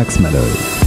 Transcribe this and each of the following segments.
Max Malloy.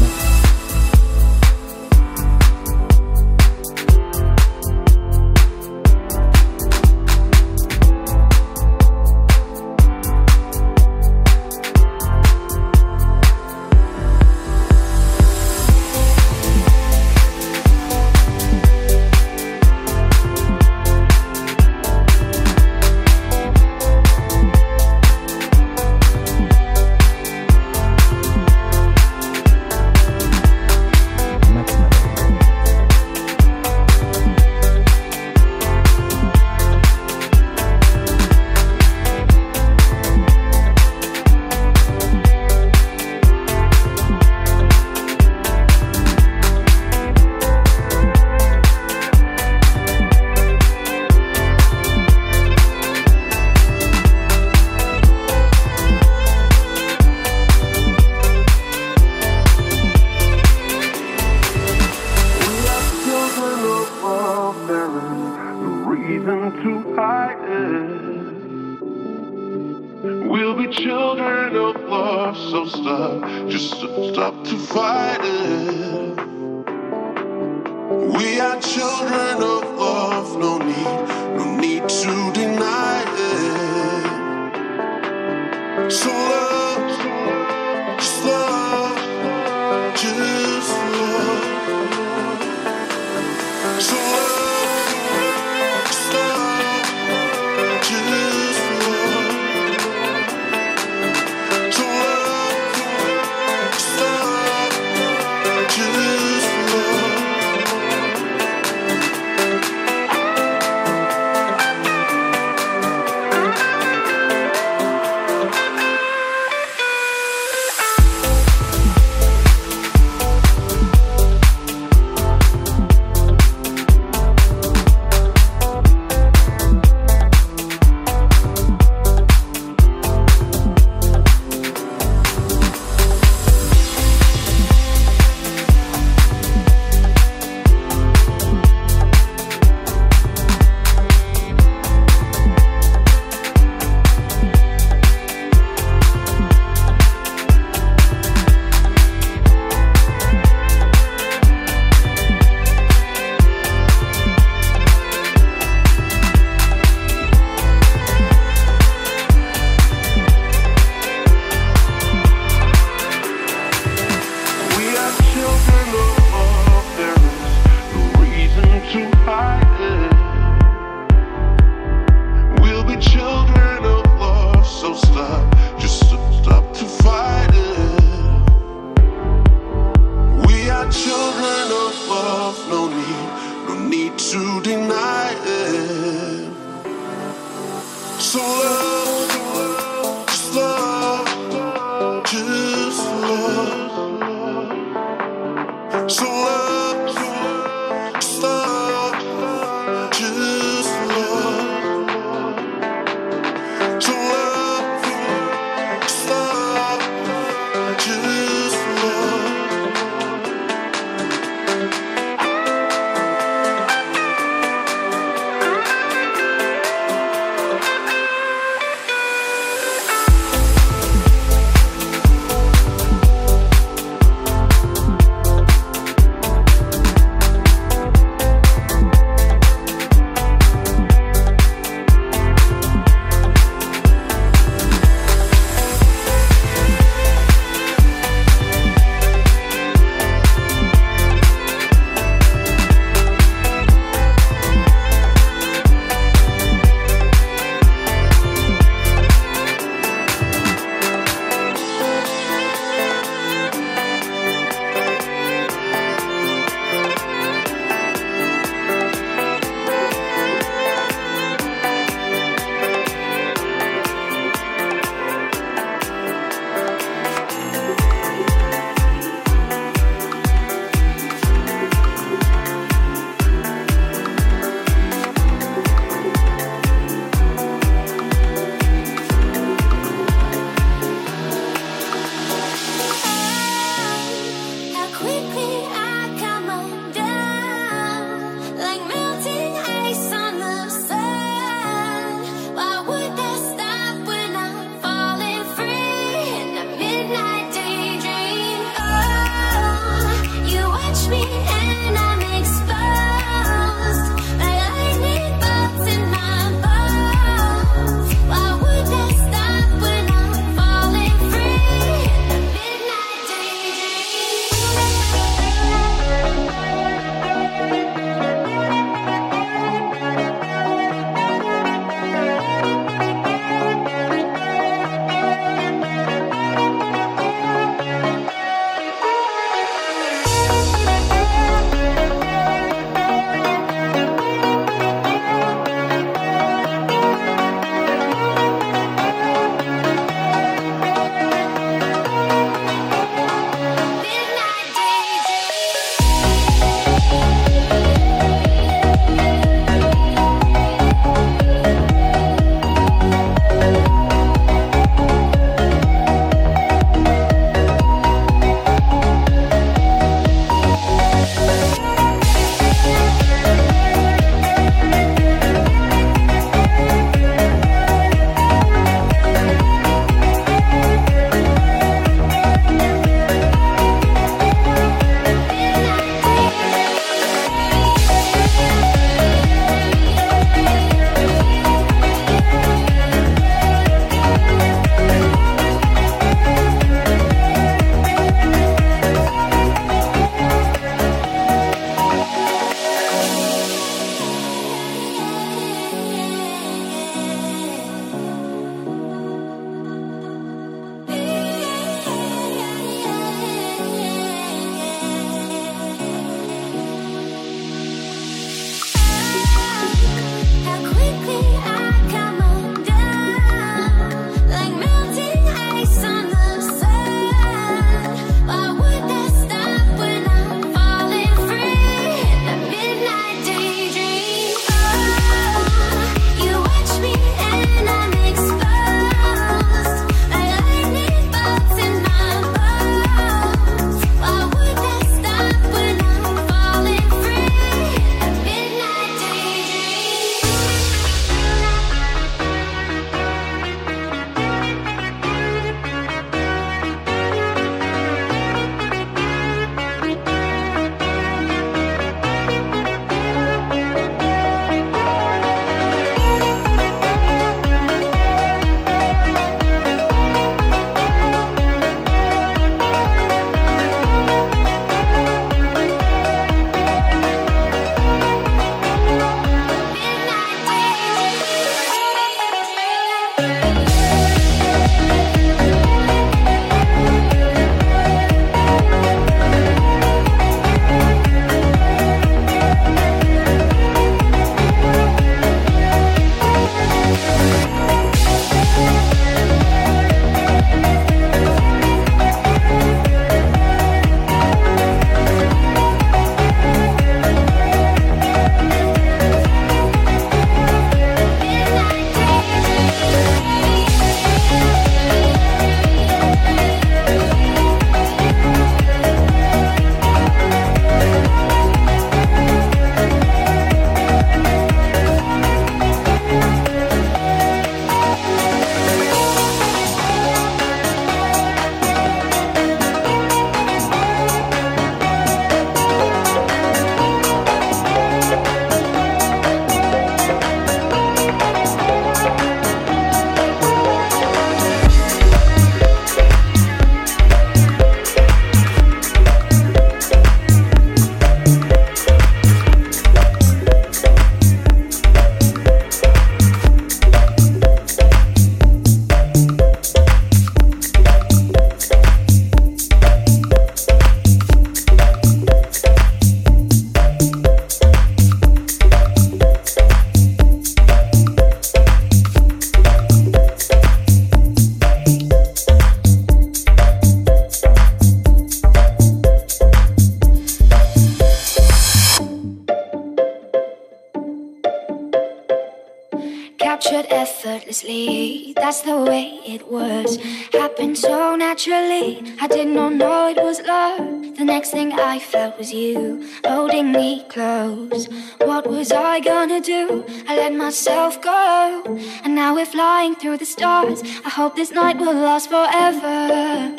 myself go. And now we're flying through the stars. I hope this night will last forever.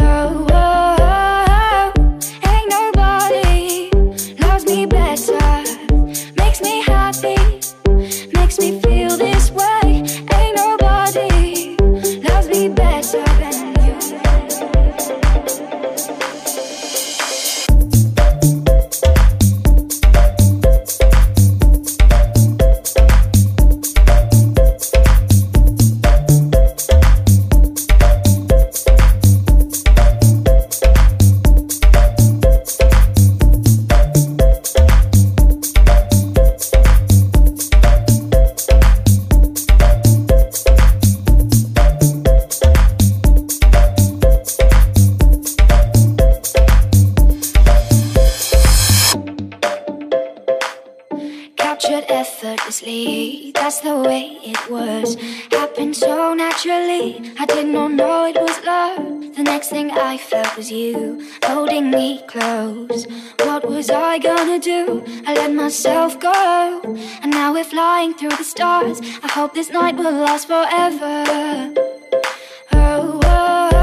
Oh, oh, oh. ain't nobody loves me better. Makes me happy, makes me was you holding me close. What was I gonna do? I let myself go. And now we're flying through the stars. I hope this night will last forever. oh. oh.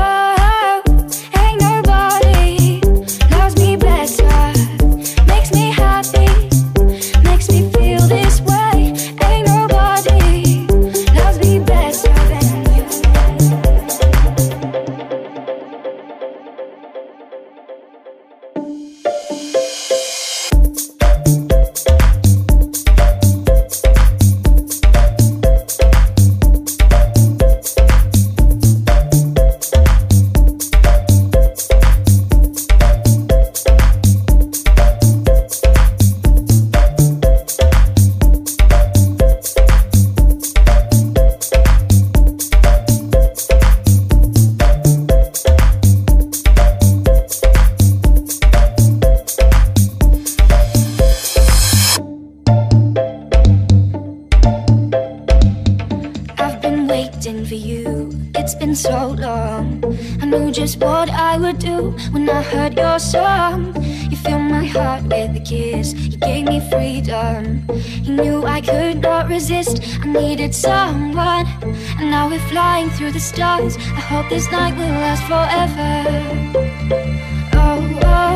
needed someone. And now we're flying through the stars. I hope this night will last forever. Oh, oh.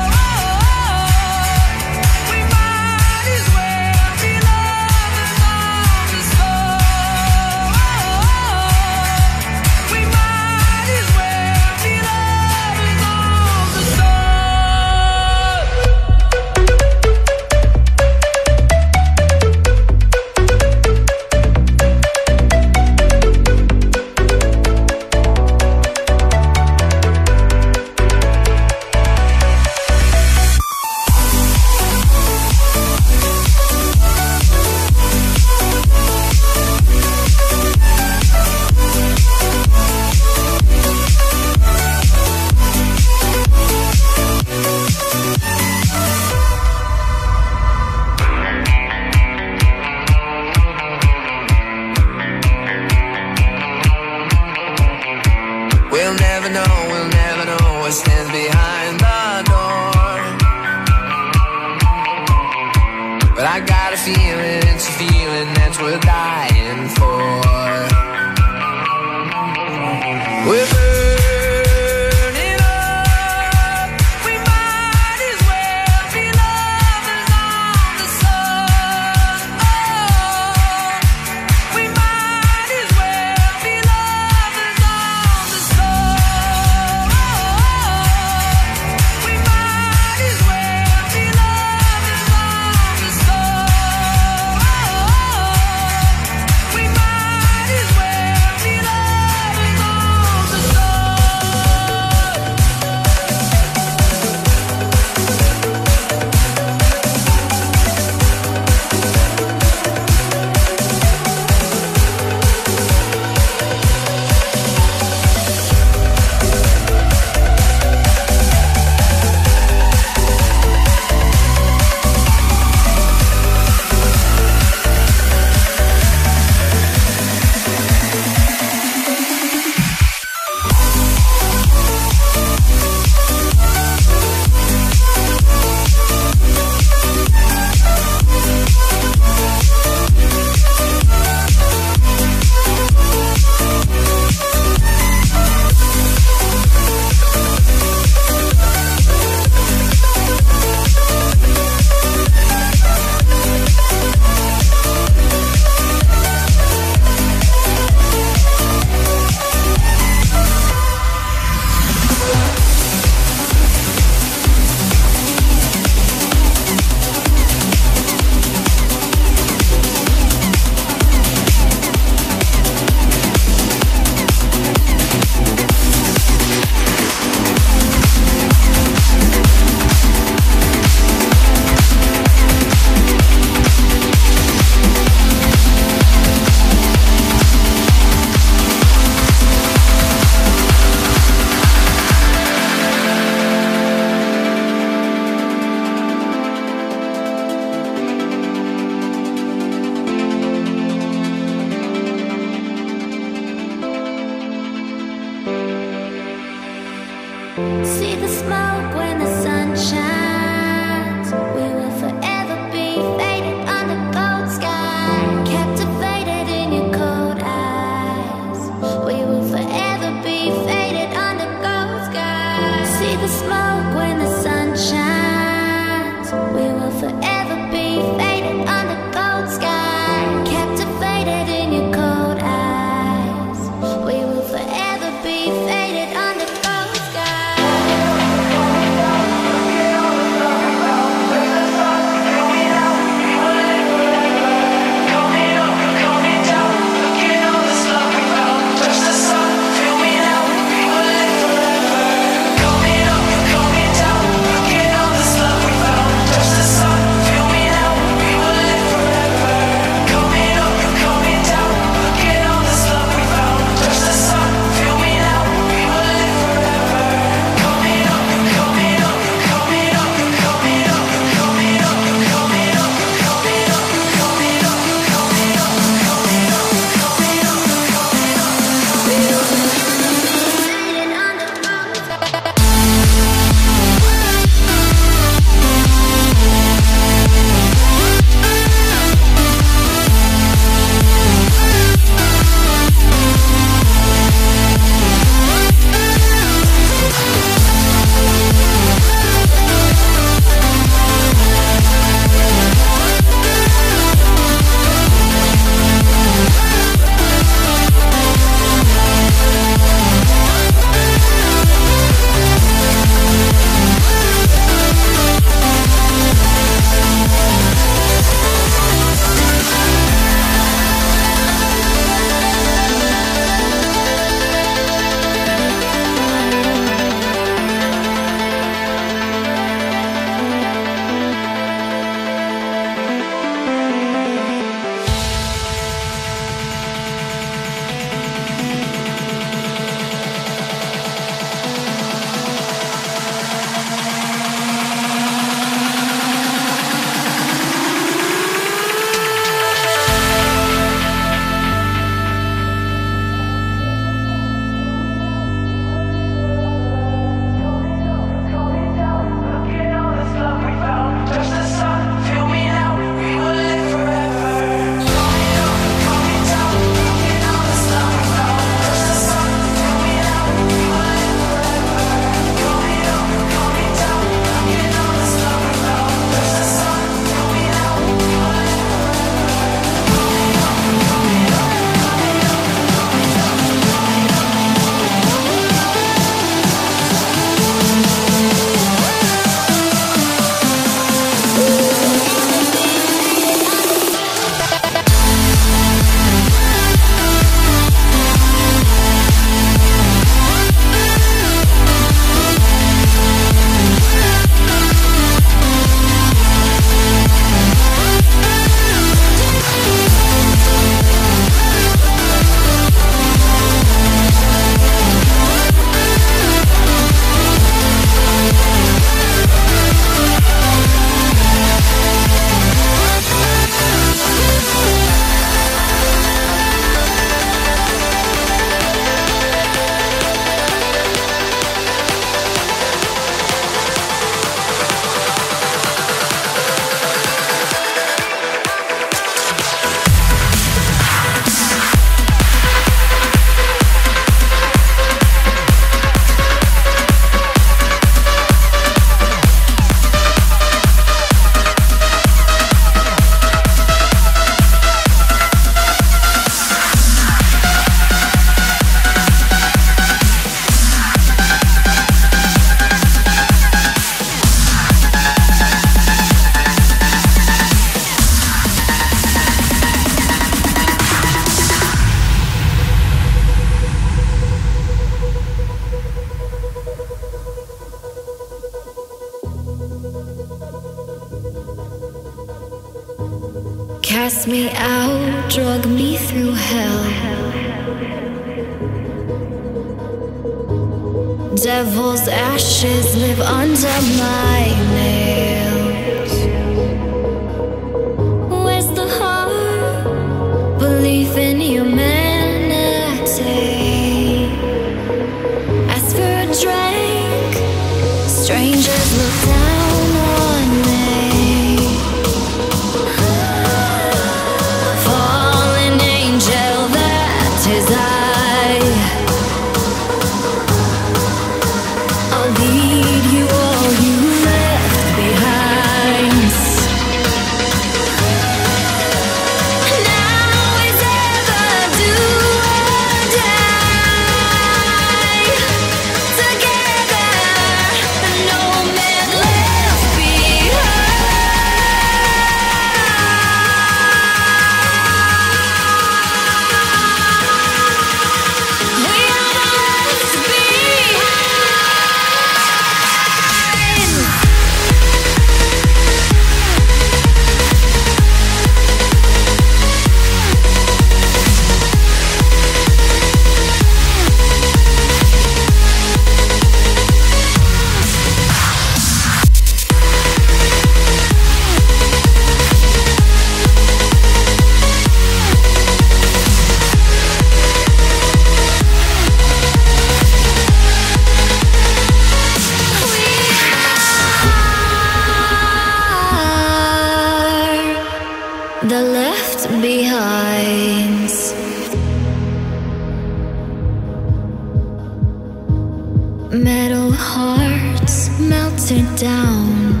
Down.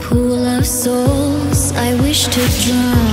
Pool of souls I wish to drown.